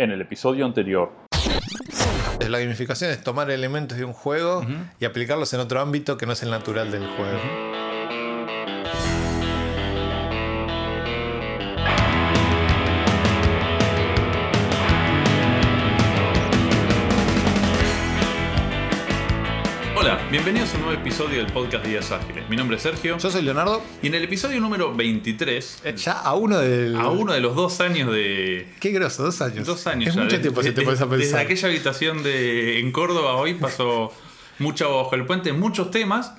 En el episodio anterior, La gamificación es tomar elementos de un juego y aplicarlos en otro ámbito que no es el natural del juego. Bienvenidos a un nuevo episodio del podcast Días Ágiles. Mi nombre es Sergio Yo soy Leonardo, y en el episodio número 23, eh, ya a uno del... a uno de los dos años de... Qué grosso, dos años. Dos años Es ya, mucho de- tiempo si te pones a Desde pensar. aquella habitación de, en Córdoba hoy pasó mucho bajo el puente, muchos temas.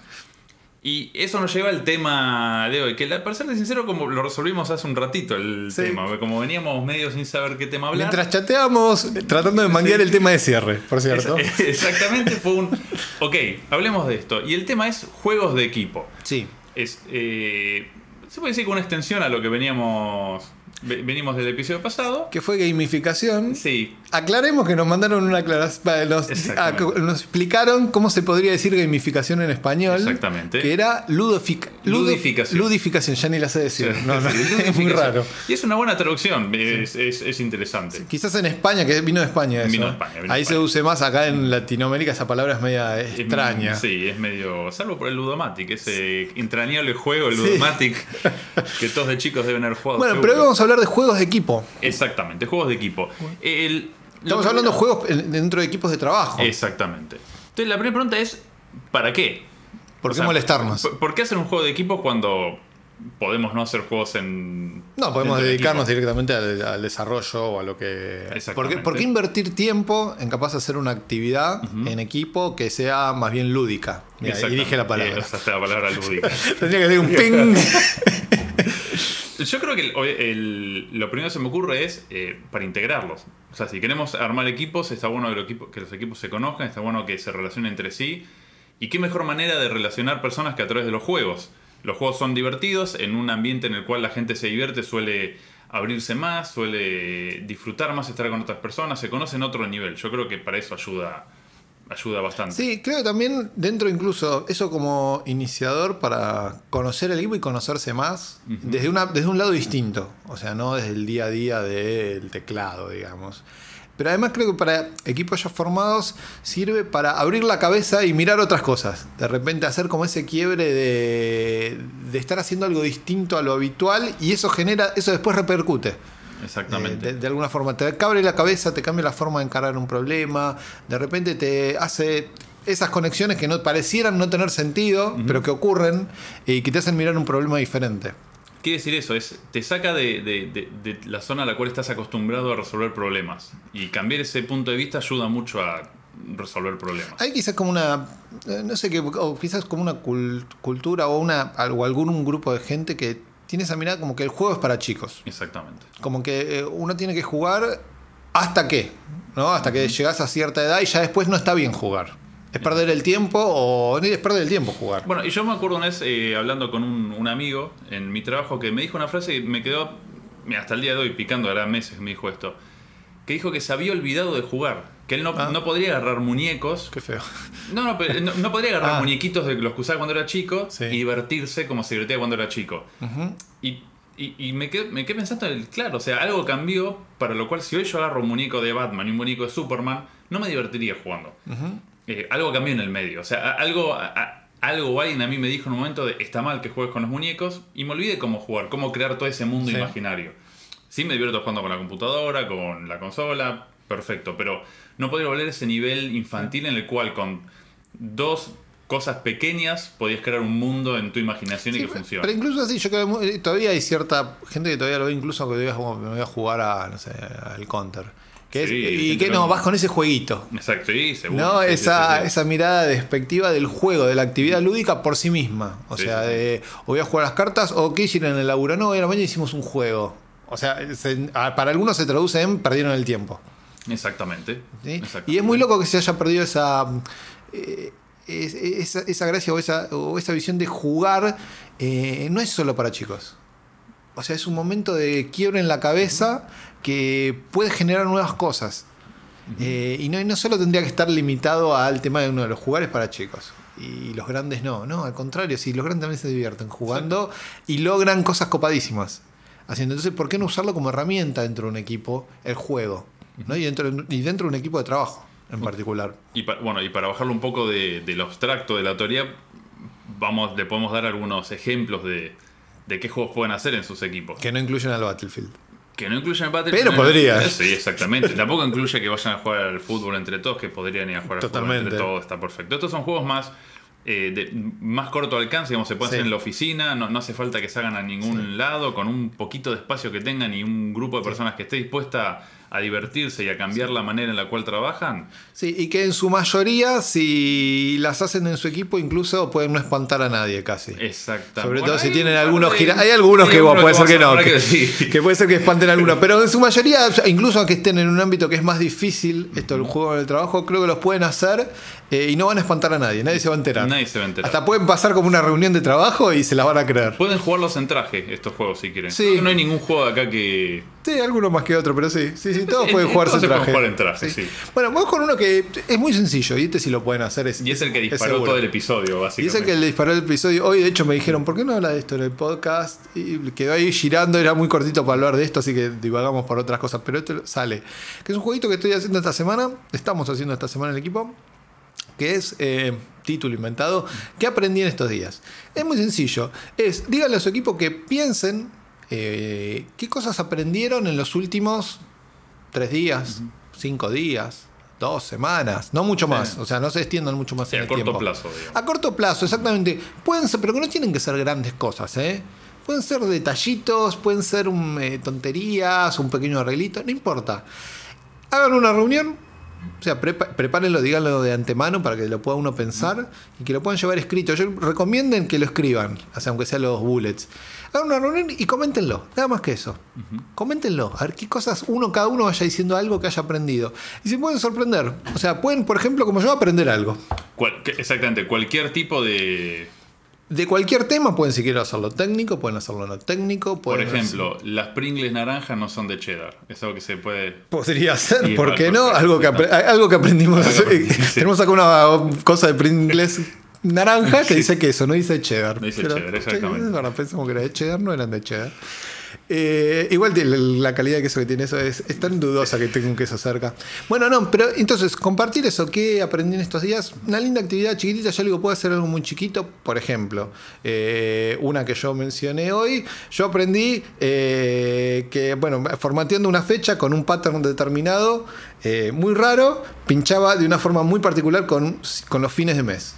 Y eso nos lleva al tema de hoy, que la- para serles sincero, como lo resolvimos hace un ratito el Sí. tema, como veníamos medio sin saber qué tema hablar. Mientras chateábamos, eh, tratando de manguear el tema de cierre, por cierto. Es- exactamente, fue un... Ok, hablemos de esto. Y el tema es juegos de equipo. Sí. Es, eh, se puede decir que una extensión a lo que veníamos ve- venimos del episodio pasado. Que fue gamificación. Sí, Aclaremos que nos mandaron una aclaración. Nos, nos explicaron cómo se podría decir gamificación en español. Exactamente. Que era ludofic- Ludificación. Ludificación, ya ni la sé decir. No, es muy raro. Y es una buena traducción, es, es- es interesante. Quizás en España, que vino de España eso. Vino de España, vino Ahí se use más, acá en Latinoamérica esa palabra es media Es- extraña. Sí, es medio. Salvo por el Ludomatic, ese entrañable juego, el. Ludomatic, que todos de chicos deben haber jugado. Bueno, seguro. pero hoy vamos a hablar de juegos de equipo. Exactamente, juegos de equipo. El- Estamos hablando de juegos en- dentro de equipos de trabajo. Exactamente. Entonces, la primera pregunta es: ¿para qué? ¿Por O qué sea, molestarnos? ¿por, por qué hacer un juego de equipo cuando podemos no hacer juegos en. No, podemos dedicarnos equipo? directamente al, al desarrollo o a lo que... ¿Por Exactamente. qué, por qué invertir tiempo en capaz de hacer una actividad en equipo que sea más bien lúdica? Mira, y dije la palabra. Usaste la palabra lúdica. Tendría que ser un ping. Yo creo que lo primero que se me ocurre es eh, para integrarlos. O sea, si queremos armar equipos, está bueno que, los equipos- que los equipos se conozcan, está bueno que se relacionen entre sí. Y qué mejor manera de relacionar personas que a través de los juegos. Los juegos son divertidos, en un ambiente en el cual la gente se divierte suele abrirse más, suele disfrutar más estar con otras personas, se conoce en otro nivel. Yo creo que para eso ayuda, ayuda bastante. Sí, creo que también dentro incluso eso como iniciador para conocer el equipo y conocerse más desde, una, desde un lado distinto. O sea, no desde el día a día del teclado, digamos. Pero además creo que para equipos ya formados sirve para abrir la cabeza y mirar otras cosas. De repente hacer como ese quiebre de, de estar haciendo algo distinto a lo habitual y eso genera, eso después repercute. Exactamente. Eh, de, de alguna forma te abre la cabeza, te cambia la forma de encarar un problema, de repente te hace esas conexiones que no parecieran no tener sentido, pero que ocurren y que te hacen mirar un problema diferente. Quiere decir eso, es, te saca de, de- de- de la zona a la cual estás acostumbrado a resolver problemas. Y cambiar ese punto de vista ayuda mucho a resolver problemas. Hay quizás como una, eh, no sé qué, o quizás como una cul- cultura o, una, o algún grupo de gente que tiene esa mirada como que el juego es para chicos. Exactamente. Como que eh, uno tiene que jugar hasta qué, ¿no? Hasta que llegas a cierta edad y ya después no está bien jugar. Es perder el tiempo o no es perder el tiempo jugar. Bueno, y yo me acuerdo una vez eh, hablando con un, un amigo en mi trabajo que me dijo una frase que me quedó hasta el día de hoy picando, ahora meses que me dijo esto. Que dijo que se había olvidado de jugar. Que él no, Ah. no podría agarrar muñecos. Qué feo. No, no, pero no, no podría agarrar Ah. muñequitos de los que usaba cuando era chico Sí. y divertirse como se divertía cuando era chico. Y, y- y me, quedé, me quedé pensando, en el- claro, o sea, algo cambió para lo cual si hoy yo agarro un muñeco de Batman y un muñeco de Superman, no me divertiría jugando. Eh, algo cambió en el medio, o sea, algo, a- a- algo alguien a mí me dijo en un momento de está mal que juegues con los muñecos y me olvidé cómo jugar, cómo crear todo ese mundo Sí. imaginario. Sí me divierto jugando con la computadora, con la consola, perfecto, pero no podría volver a ese nivel infantil en el cual con dos cosas pequeñas podías crear un mundo en tu imaginación y que funcione. Pero incluso así, yo creo que todavía hay cierta gente que todavía lo ve incluso que digas como me voy a jugar a, no sé, al counter. Que es- y que que no, vas con ese jueguito. Exacto, sí, seguro. No, Sí, esa, esa mirada despectiva del juego, de la actividad lúdica por sí misma. O sea, de o voy a jugar las cartas o hicieron en el laburo. No, hoy a la mañana hicimos un juego. O sea, se- para algunos se traduce en perdieron el tiempo. Exactamente. ¿sí? exactamente. Y es muy loco que se haya perdido esa, eh, es- esa, esa gracia o esa, o esa visión de jugar. eh, no es solo para chicos. O sea, es un momento de quiebre en la cabeza que puede generar nuevas cosas. Eh, y no, y no solo tendría que estar limitado al tema de uno de los jugadores para chicos. Y los grandes no, no, al contrario, sí, los grandes también se divierten jugando y logran cosas copadísimas. Haciendo, entonces, ¿por qué no usarlo como herramienta dentro de un equipo, el juego? ¿No? y, dentro, y dentro de un equipo de trabajo en particular. Y pa- bueno, y para bajarlo un poco de, del abstracto de la teoría, vamos, le podemos dar algunos ejemplos de, de qué juegos pueden hacer en sus equipos. Que no incluyen al Battlefield. Que no incluyen el Battlefield. Pero no- podría. Sí, exactamente. Tampoco incluye que vayan a jugar al fútbol entre todos, que podrían ir a jugar al fútbol Totalmente. entre todos, está perfecto. Estos son juegos más eh, de más corto alcance, digamos, se pueden Sí. hacer en la oficina, no, no hace falta que salgan a ningún lado, con un poquito de espacio que tengan y un grupo de personas que esté dispuesta a divertirse y a cambiar la manera en la cual trabajan. Sí, y que en su mayoría, si las hacen en su equipo, incluso pueden no espantar a nadie casi. Exactamente. Sobre Bueno, todo si tienen algunos de- gira- Hay algunos que bueno, puede ser que no. Que, hablar sí. que puede ser que espanten a algunos. Pero en su mayoría, incluso aunque estén en un ámbito que es más difícil, esto del juego del trabajo, creo que los pueden hacer eh, y no van a espantar a nadie. Nadie se va a enterar. Nadie se va a enterar. Hasta pueden pasar como una reunión de trabajo y se las van a creer. Pueden jugarlos en traje estos juegos si quieren. Sí. Creo que No hay ningún juego acá que. Sí, algunos más que otro, pero sí. Sí, sí, todos Sí, pueden sí, jugarse todos en traje. jugar en traje, sí. Bueno, vamos con uno que es muy sencillo y este sí lo pueden hacer. Es, Y es el que disparó todo el episodio, Y básicamente. es el que le disparó el episodio. Hoy, de hecho, me dijeron, ¿por qué no habla de esto en el podcast? Y quedó ahí girando, era muy cortito para hablar de esto, así que divagamos por otras cosas. Pero esto sale. Que es un jueguito que estoy haciendo esta semana, estamos haciendo esta semana en el equipo, que es eh, título inventado. ¿Qué aprendí en estos días? Es muy sencillo. Es, díganle a su equipo que piensen eh, qué cosas aprendieron en los últimos tres días, cinco días. Dos semanas, no mucho Sí. más, o sea, no se extiendan mucho más Sí, en a el corto tiempo. plazo, digamos. A corto plazo, exactamente. Pueden ser, pero que no tienen que ser grandes cosas, ¿eh? Pueden ser detallitos, pueden ser un, eh, tonterías, un pequeño arreglito, no importa. Hagan una reunión, o sea, prepa- prepárenlo, díganlo de antemano para que lo pueda uno pensar y que lo puedan llevar escrito. Yo recomienden que lo escriban, o sea, aunque sean los bullets. Hagan una reunión y coméntenlo, nada más que eso. Coméntenlo, a ver qué cosas uno, cada uno vaya diciendo algo que haya aprendido. Y se pueden sorprender. O sea, pueden, por ejemplo, como yo, aprender algo. Cual- exactamente, cualquier tipo de. De cualquier tema pueden si quieren hacerlo técnico, pueden hacerlo no técnico. Por ejemplo, las Pringles naranjas no son de cheddar. Es algo que se puede. Podría ser, ¿por qué no? Algo que, algo que aprendimos. Algo que aprendí, sí. Tenemos acá una cosa de Pringles naranja que dice queso, no dice cheddar. No dice Pero- cheddar, exactamente. es verdad, pensamos que era de cheddar, no eran de cheddar. Eh, igual la calidad de queso que tiene eso es, es tan dudosa que tengo un queso cerca. Bueno, no, pero entonces, compartir eso que aprendí en estos días, una linda actividad chiquitita, yo digo, puede ser algo muy chiquito, por ejemplo, eh, una que yo mencioné hoy, yo aprendí eh, que, bueno, formateando una fecha con un pattern determinado, muy raro, pinchaba de una forma muy particular con, con los fines de mes.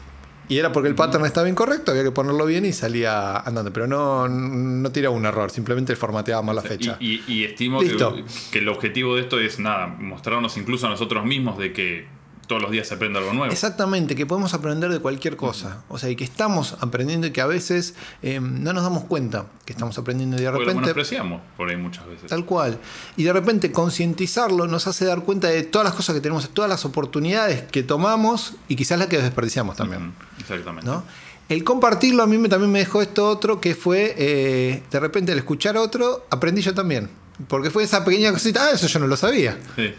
Y era porque el pattern estaba incorrecto, había que ponerlo bien y salía andando. Pero no, no tiraba un error, simplemente formateaba mal la fecha. Y, y- y estimo que, que el objetivo de esto es nada, mostrarnos incluso a nosotros mismos de que todos los días se aprende algo nuevo. Exactamente, que podemos aprender de cualquier cosa. O sea, y que estamos aprendiendo y que a veces eh, no nos damos cuenta que estamos aprendiendo y de Porque lo repente. por ahí muchas veces. Tal cual. Y de repente concientizarlo nos hace dar cuenta de todas las cosas que tenemos, todas las oportunidades que tomamos y quizás las que desperdiciamos también. Exactamente. ¿no? El compartirlo a mí me, también me dejó esto otro que fue, eh, de repente al escuchar a otro, aprendí yo también. Porque fue esa pequeña cosita, ah, eso yo no lo sabía. Sí.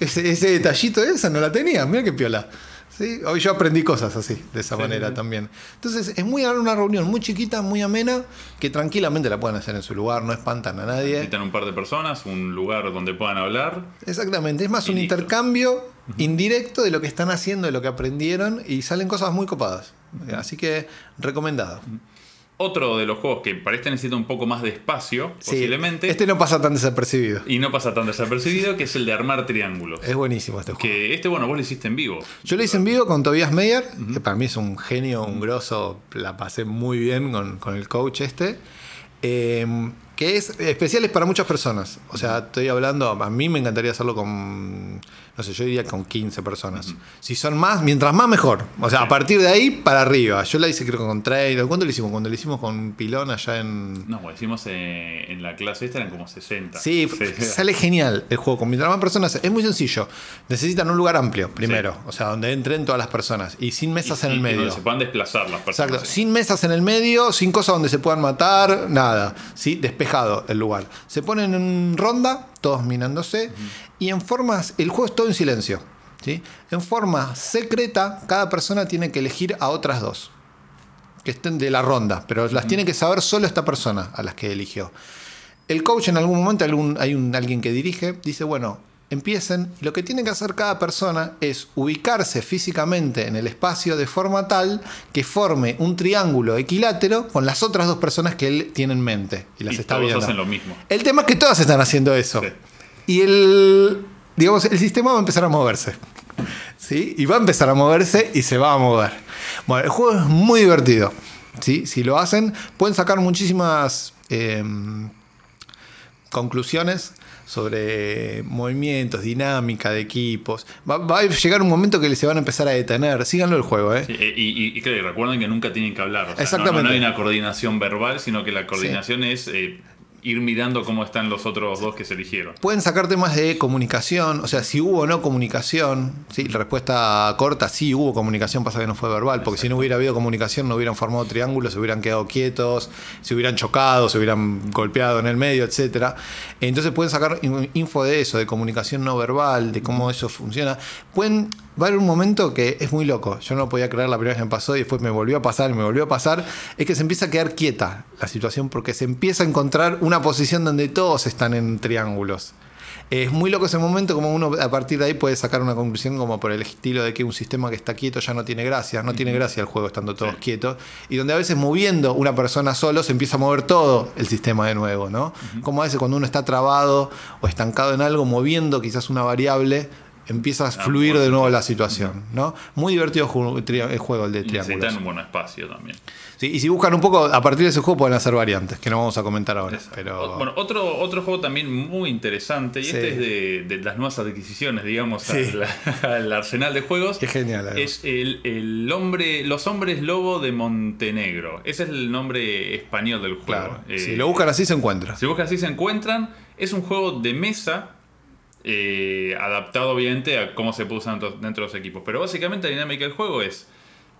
Ese, ese detallito de esa no la tenía, mira qué piola. ¿Sí? Hoy yo aprendí cosas así, de esa Sí, manera sí. también. Entonces es muy una reunión muy chiquita, muy amena, que tranquilamente la pueden hacer en su lugar, no espantan a nadie. Necesitan un par de personas, un lugar donde puedan hablar. Exactamente, es más un listo. intercambio indirecto de lo que están haciendo, de lo que aprendieron y salen cosas muy copadas. Así que recomendado. Otro de los juegos que para este necesita un poco más de espacio, Sí, posiblemente, Este no pasa tan desapercibido. y no pasa tan desapercibido, que es el de armar triángulos. Es buenísimo este juego. Que este, bueno, vos lo hiciste en vivo. Yo lo hice en vivo con Tobias Meyer, que para mí es un genio, un grosso, la pasé muy bien con, con el coach este. eh, que es especial para muchas personas. O sea, estoy hablando, a mí me encantaría hacerlo con, no sé, yo diría con 15 personas. Si son más, mientras más mejor. O sea, a partir de ahí para arriba. Yo la hice creo que con Trader. ¿Cuándo lo hicimos? Cuando lo hicimos con Pilón allá en... No, lo hicimos eh, en la clase esta, eran como 60. Sí, sale genial el juego. Con mientras más personas, es muy sencillo. Necesitan un lugar amplio, primero. O sea, donde entren todas las personas. Y sin mesas Y- en el medio. donde se puedan desplazar las personas. Exacto, sin mesas en el medio, sin cosas donde se puedan matar, nada, ¿sí? despejado el lugar. Se ponen en ronda, todos mirándose, y en formas, el juego es todo en silencio. ¿sí? En forma secreta, cada persona tiene que elegir a otras dos, que estén de la ronda, pero las tiene que saber solo esta persona a las que eligió. El coach en algún momento, algún- hay un, alguien que dirige, dice, bueno, empiecen y lo que tiene que hacer cada persona es ubicarse físicamente en el espacio de forma tal que forme un triángulo equilátero con las otras dos personas que él tiene en mente y las Y está todos viendo. hacen lo mismo. El tema es que todas están haciendo eso. Sí. Y el, digamos, el sistema va a empezar a moverse. ¿Sí? Y va a empezar a moverse y se va a mover. Bueno, el juego es muy divertido. ¿sí? Si lo hacen, pueden sacar muchísimas eh, conclusiones sobre movimientos, dinámica de equipos. Va, va a llegar un momento que se van a empezar a detener. Síganlo el juego, ¿eh? Sí, eh, y, recuerden que nunca tienen que hablar. o sea, no- Exactamente. No, hay una coordinación verbal, sino que la coordinación es eh, ir mirando cómo están los otros dos que se eligieron. Pueden sacar temas de comunicación, o sea, si hubo o no comunicación. ¿sí? La respuesta corta, sí hubo comunicación, pasa que no fue verbal, porque si no hubiera habido comunicación no hubieran formado triángulos, se hubieran quedado quietos, se hubieran chocado, se hubieran golpeado en el medio, etc. Entonces pueden sacar in- info de eso, de comunicación no verbal, de cómo eso funciona. Pueden, va a haber un momento que es muy loco, yo no lo podía creer la primera vez que me pasó y después me volvió a pasar y me volvió a pasar, es que se empieza a quedar quieta la situación porque se empieza a encontrar una posición donde todos están en triángulos. Es muy loco ese momento, como uno a partir de ahí puede sacar una conclusión como por el estilo de que un sistema que está quieto ya no tiene gracia, no tiene gracia el juego estando todos Sí. quietos, y donde a veces moviendo una persona solo se empieza a mover todo el sistema de nuevo, ¿no? Como a veces cuando uno está trabado o estancado en algo, moviendo quizás una variable, empieza a fluir por de nuevo la situación, ¿no? Muy divertido el juego, el de Y necesitan triángulos. un buen espacio también. Sí, y si buscan un poco, a partir de ese juego pueden hacer variantes, que no vamos a comentar ahora, pero... Bueno, otro, otro juego también muy interesante, y Sí. este es de, de las nuevas adquisiciones, digamos, Sí. al, al arsenal de juegos. Qué genial, además. Es el, el hombre, los hombres lobo de Montenegro. Ese es el nombre español del juego. Claro, Eh, si lo buscan así se encuentra. Si buscan así se encuentran. Es un juego de mesa. Eh, adaptado obviamente a cómo se dentro, dentro de los equipos. Pero básicamente la dinámica del juego es.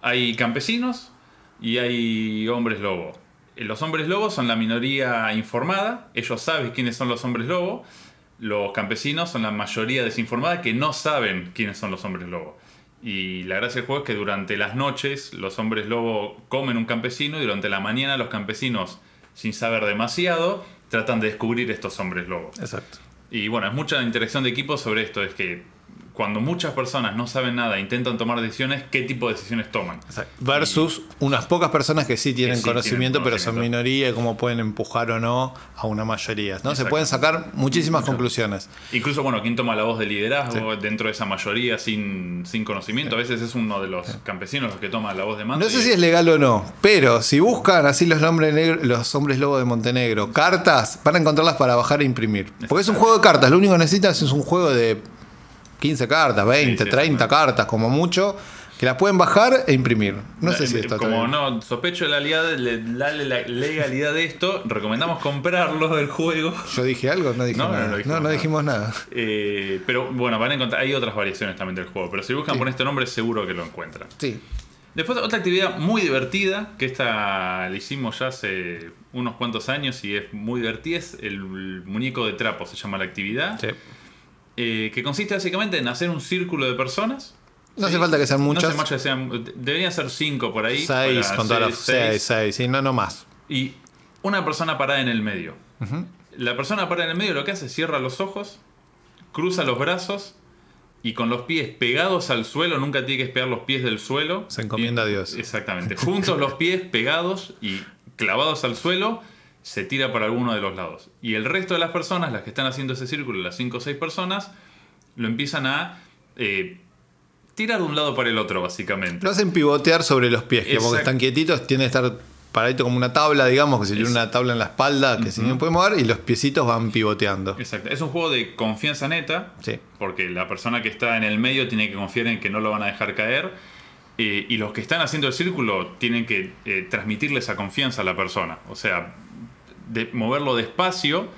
Hay campesinos y hay hombres lobo. Eh, Los hombres lobos son la minoría informada. Ellos saben quiénes son los hombres lobo. Los campesinos son la mayoría desinformada que no saben quiénes son los hombres lobo. Y la gracia del juego es que durante las noches los hombres lobo comen un campesino y durante la mañana los campesinos, sin saber demasiado, tratan de descubrir estos hombres lobo. Exacto. Y bueno, es mucha interacción de equipo sobre esto. Es que cuando muchas personas no saben nada e intentan tomar decisiones, ¿qué tipo de decisiones toman? Versus unas pocas personas que sí tienen Que sí conocimiento, tienen pero son minoría y cómo pueden empujar o no a una mayoría. ¿no? Se pueden sacar muchísimas conclusiones. Incluso, bueno, quién toma la voz de liderazgo dentro de esa mayoría sin, sin conocimiento. A veces es uno de los campesinos los que toma la voz de mando. No sé y- si es legal o no, pero si buscan así los, nombres negros, los hombres lobo de Montenegro, cartas, van a encontrarlas para bajar e imprimir. Porque es un juego de cartas, lo único que necesitas es un juego de 15 cartas, 20, Sí, sí, 30 sí. cartas, como mucho, que las pueden bajar e imprimir. No sé Eh, si esto está Como bien. no sospecho la legalidad, de esto, recomendamos comprarlo del juego. Yo dije algo, no dije No, no, nada. no No, dijimos no nada. dijimos nada. Eh, pero bueno, van a encontrar. Hay otras variaciones también del juego. Pero si buscan Sí. por este nombre, seguro que lo encuentran. Sí. Después, otra actividad muy divertida, que esta la hicimos ya hace unos cuantos años y es muy divertida, es el muñeco de trapo, se llama la actividad. sí. Eh, que consiste básicamente en hacer un círculo de personas. No hace falta que sean No muchas. hace falta que sean. Deberían ser cinco por ahí. Seis, para con todas las. Seis, seis, sí, no, no más. Y una persona parada en el medio. La persona parada en el medio lo que hace es cierra los ojos, cruza los brazos y con los pies pegados al suelo, nunca tiene que despegar los pies del suelo. Se encomienda a Dios. Exactamente. Juntos los pies pegados y clavados al suelo, se tira para alguno de los lados. Y el resto de las personas, las que están haciendo ese círculo, las 5 o 6 personas, lo empiezan a eh, tirar de un lado para el otro, básicamente. Lo hacen pivotear sobre los pies, que como que Exacto. están quietitos, tiene que estar paradito como una tabla, digamos, que si tiene una tabla en la espalda, que si bien puede mover, y los piecitos van pivoteando. Exacto. Es un juego de confianza neta, Sí. porque la persona que está en el medio tiene que confiar en que no lo van a dejar caer. eh, y los que están haciendo el círculo tienen que eh, transmitirle esa confianza a la persona. O sea, de moverlo despacio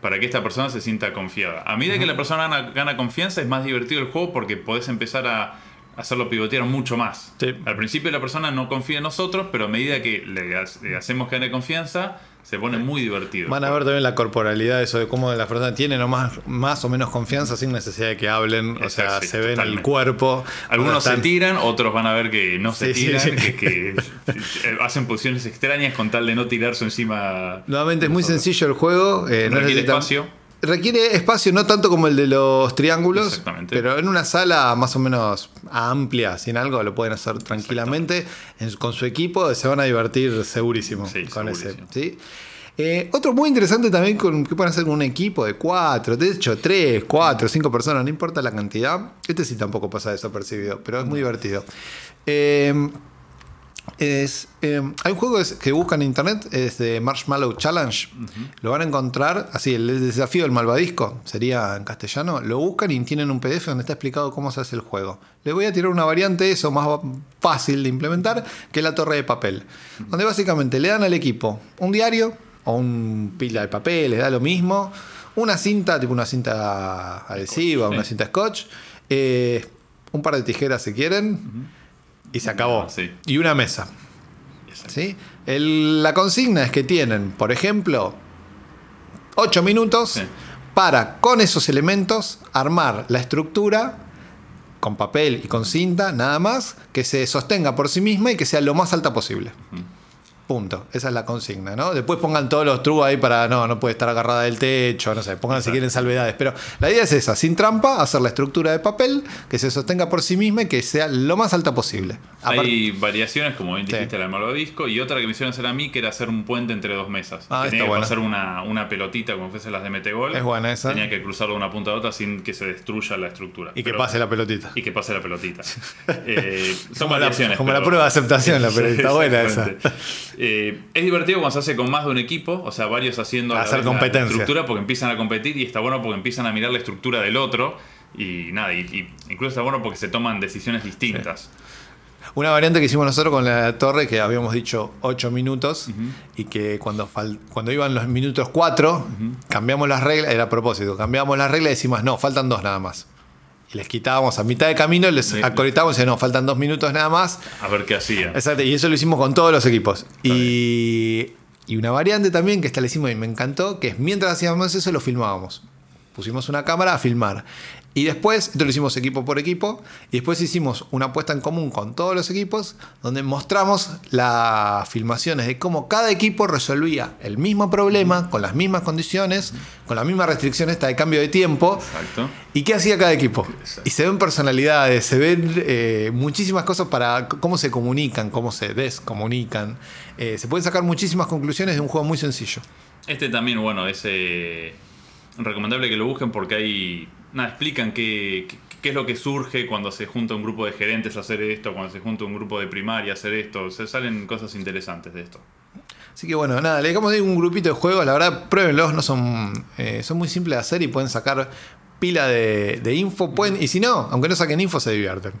para que esta persona se sienta confiada. A medida que la persona gana, gana confianza es más divertido el juego porque podés empezar a hacerlo pivotear mucho más. Sí. Al principio la persona no confía en nosotros, pero a medida que le hacemos que gane confianza, se pone muy divertido. Van a ver también la corporalidad, eso de cómo las personas tienen o más, más o menos confianza sin necesidad de que hablen. O sea, sí, se ve en el cuerpo. Algunos Están- se tiran, otros van a ver que no se Sí, tiran, sí. Que, que, eh, hacen posiciones extrañas con tal de no tirarse encima. Nuevamente es muy Nosotros. sencillo el juego. eh, no Requiere necesitan- espacio. Requiere espacio no tanto como el de los triángulos, Exactamente. pero en una sala más o menos amplia, sin algo, lo pueden hacer tranquilamente en con su equipo, se van a divertir segurísimo Sí, con ese. Eh, otro muy interesante también con, que pueden hacer con un equipo de cuatro, de hecho tres, cuatro, cinco personas, no importa la cantidad. Este sí tampoco pasa desapercibido, pero es muy divertido. Eh, es, eh, hay un juego que buscan en internet, es de Marshmallow Challenge. Lo van a encontrar, así, el desafío del malvadisco sería en castellano. Lo buscan y tienen un PDF donde está explicado cómo se hace el juego. Les voy a tirar una variante, eso más fácil de implementar, que es la torre de papel. Donde básicamente le dan al equipo un diario o un pila de papel, le da lo mismo. Una cinta, tipo una cinta adhesiva, una cinta scotch. eh, un par de tijeras si quieren. Y se acabó. Sí. Y una mesa. ¿sí? El- la consigna es que tienen, por ejemplo, 8 minutos Sí. para, con esos elementos, armar la estructura con papel y con cinta, nada más, que se sostenga por sí misma y que sea lo más alta posible. Punto. Esa es la consigna, ¿no? Después pongan todos los trucos ahí para, no, no puede estar agarrada del techo, no sé, pongan si quieren salvedades. Pero la idea es esa, sin trampa, hacer la estructura de papel, que se sostenga por sí misma y que sea lo más alta posible. Hay variaciones, como bien Sí. dijiste, la del malvadisco, y otra que me hicieron hacer a mí, que era hacer un puente entre dos mesas. Ah, que tenía que buena. hacer una, una pelotita, como fuesen las de Metegol. Es buena esa. Tenía que cruzarlo de una punta a otra sin que se destruya la estructura. y que pase la pelotita. Y que pase la pelotita. Eh, son Como la- variaciones. como la prueba de aceptación, la pelotita. Está buena esa. Eh, es divertido cuando se hace con más de un equipo, o sea, varios haciendo a Hacer la competencia. estructura porque empiezan a competir y está bueno porque empiezan a mirar la estructura del otro. Y nada, y, y incluso está bueno porque se toman decisiones distintas. Una variante que hicimos nosotros con la torre, que habíamos dicho 8 minutos, y que cuando, cuando iban los minutos 4, cambiamos las reglas, era a propósito, cambiamos las reglas y decimos, no, faltan dos nada más. Les quitábamos a mitad de camino, les Sí. y decíamos, no, faltan dos minutos nada más. A ver qué hacían. Exacto, y eso lo hicimos con todos los equipos. Y, y una variante también que esta la hicimos y me encantó, que es mientras hacíamos eso lo filmábamos. Pusimos una cámara a filmar. Y después, esto lo hicimos equipo por equipo, y después hicimos una puesta en común con todos los equipos, donde mostramos las filmaciones de cómo cada equipo resolvía el mismo problema, con las mismas condiciones, con la misma restricción esta de cambio de tiempo, Exacto. ¿Y qué hacía cada equipo? Exacto. Y se ven personalidades, se ven eh, muchísimas cosas para cómo se comunican, cómo se descomunican. Eh, se pueden sacar muchísimas conclusiones de un juego muy sencillo. Este también, bueno, es eh, recomendable que lo busquen porque hay. Nada, explican qué, es lo que surge cuando se junta un grupo de gerentes a hacer esto, cuando se junta un grupo de primaria a hacer esto. Se salen cosas interesantes de esto. Así que bueno, nada, le dejamos un grupito de juegos, la verdad, pruébenlos, no son, eh, son muy simples de hacer y pueden sacar pila de, de info. Pueden, y si no, aunque no saquen info, se divierten.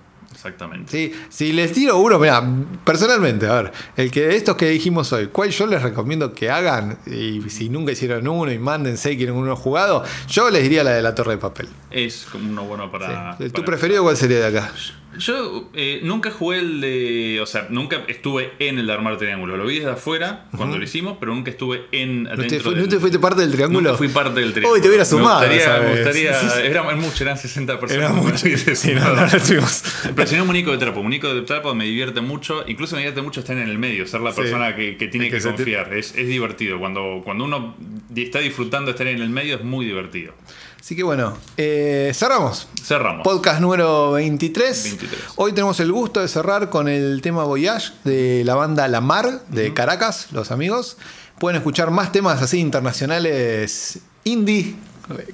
Exactamente. Sí, si les tiro uno, mira, personalmente, a ver, el que de estos que dijimos hoy, ¿cuál yo les recomiendo que hagan? Y si nunca hicieron uno y mándense y quieren uno jugado, yo les diría la de la torre de papel. Es como uno bueno para. Sí. ¿Tu para- preferido cuál sería de acá? Yo eh, nunca jugué el de. O sea, nunca estuve en el de armar triángulo. Lo vi desde afuera cuando lo hicimos, pero nunca estuve en. ¿No te, no te fuiste parte del triángulo? Fui parte del triángulo. Uy, te hubiera sumado, Me gustaría, me gustaría eran mucho, eran 60 personas. Era mucho. Sí, no, no, no muñeco de trapo. Muñeco de trapo me divierte mucho. Incluso me divierte mucho estar en el medio, ser la Sí. persona que, que tiene Es que que, confiar. Es, es divertido. Cuando, cuando uno está disfrutando estar en el medio, es muy divertido. Así que bueno, eh, cerramos. Cerramos. Podcast número 23. 23. Hoy tenemos el gusto de cerrar con el tema Voyage de la banda La Mar de Caracas, los amigos. Pueden escuchar más temas así internacionales indie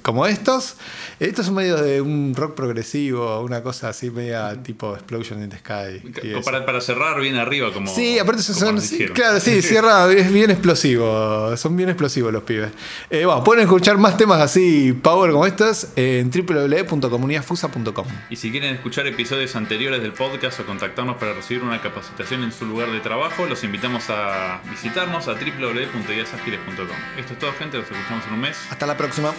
como estos. Estos son medio de un rock progresivo, una cosa así media tipo Explosion in the Sky. Para, para cerrar bien arriba, como. Sí, aparte son, sí, claro, sí, cierra, es bien explosivo, son bien explosivos los pibes. Eh, bueno, pueden escuchar más temas así, power como estos, en www.comunidadfusa.com. Y si quieren escuchar episodios anteriores del podcast o contactarnos para recibir una capacitación en su lugar de trabajo, los invitamos a visitarnos a www.ideasagiles.com. Esto es todo, gente. Los escuchamos en un mes. Hasta la próxima.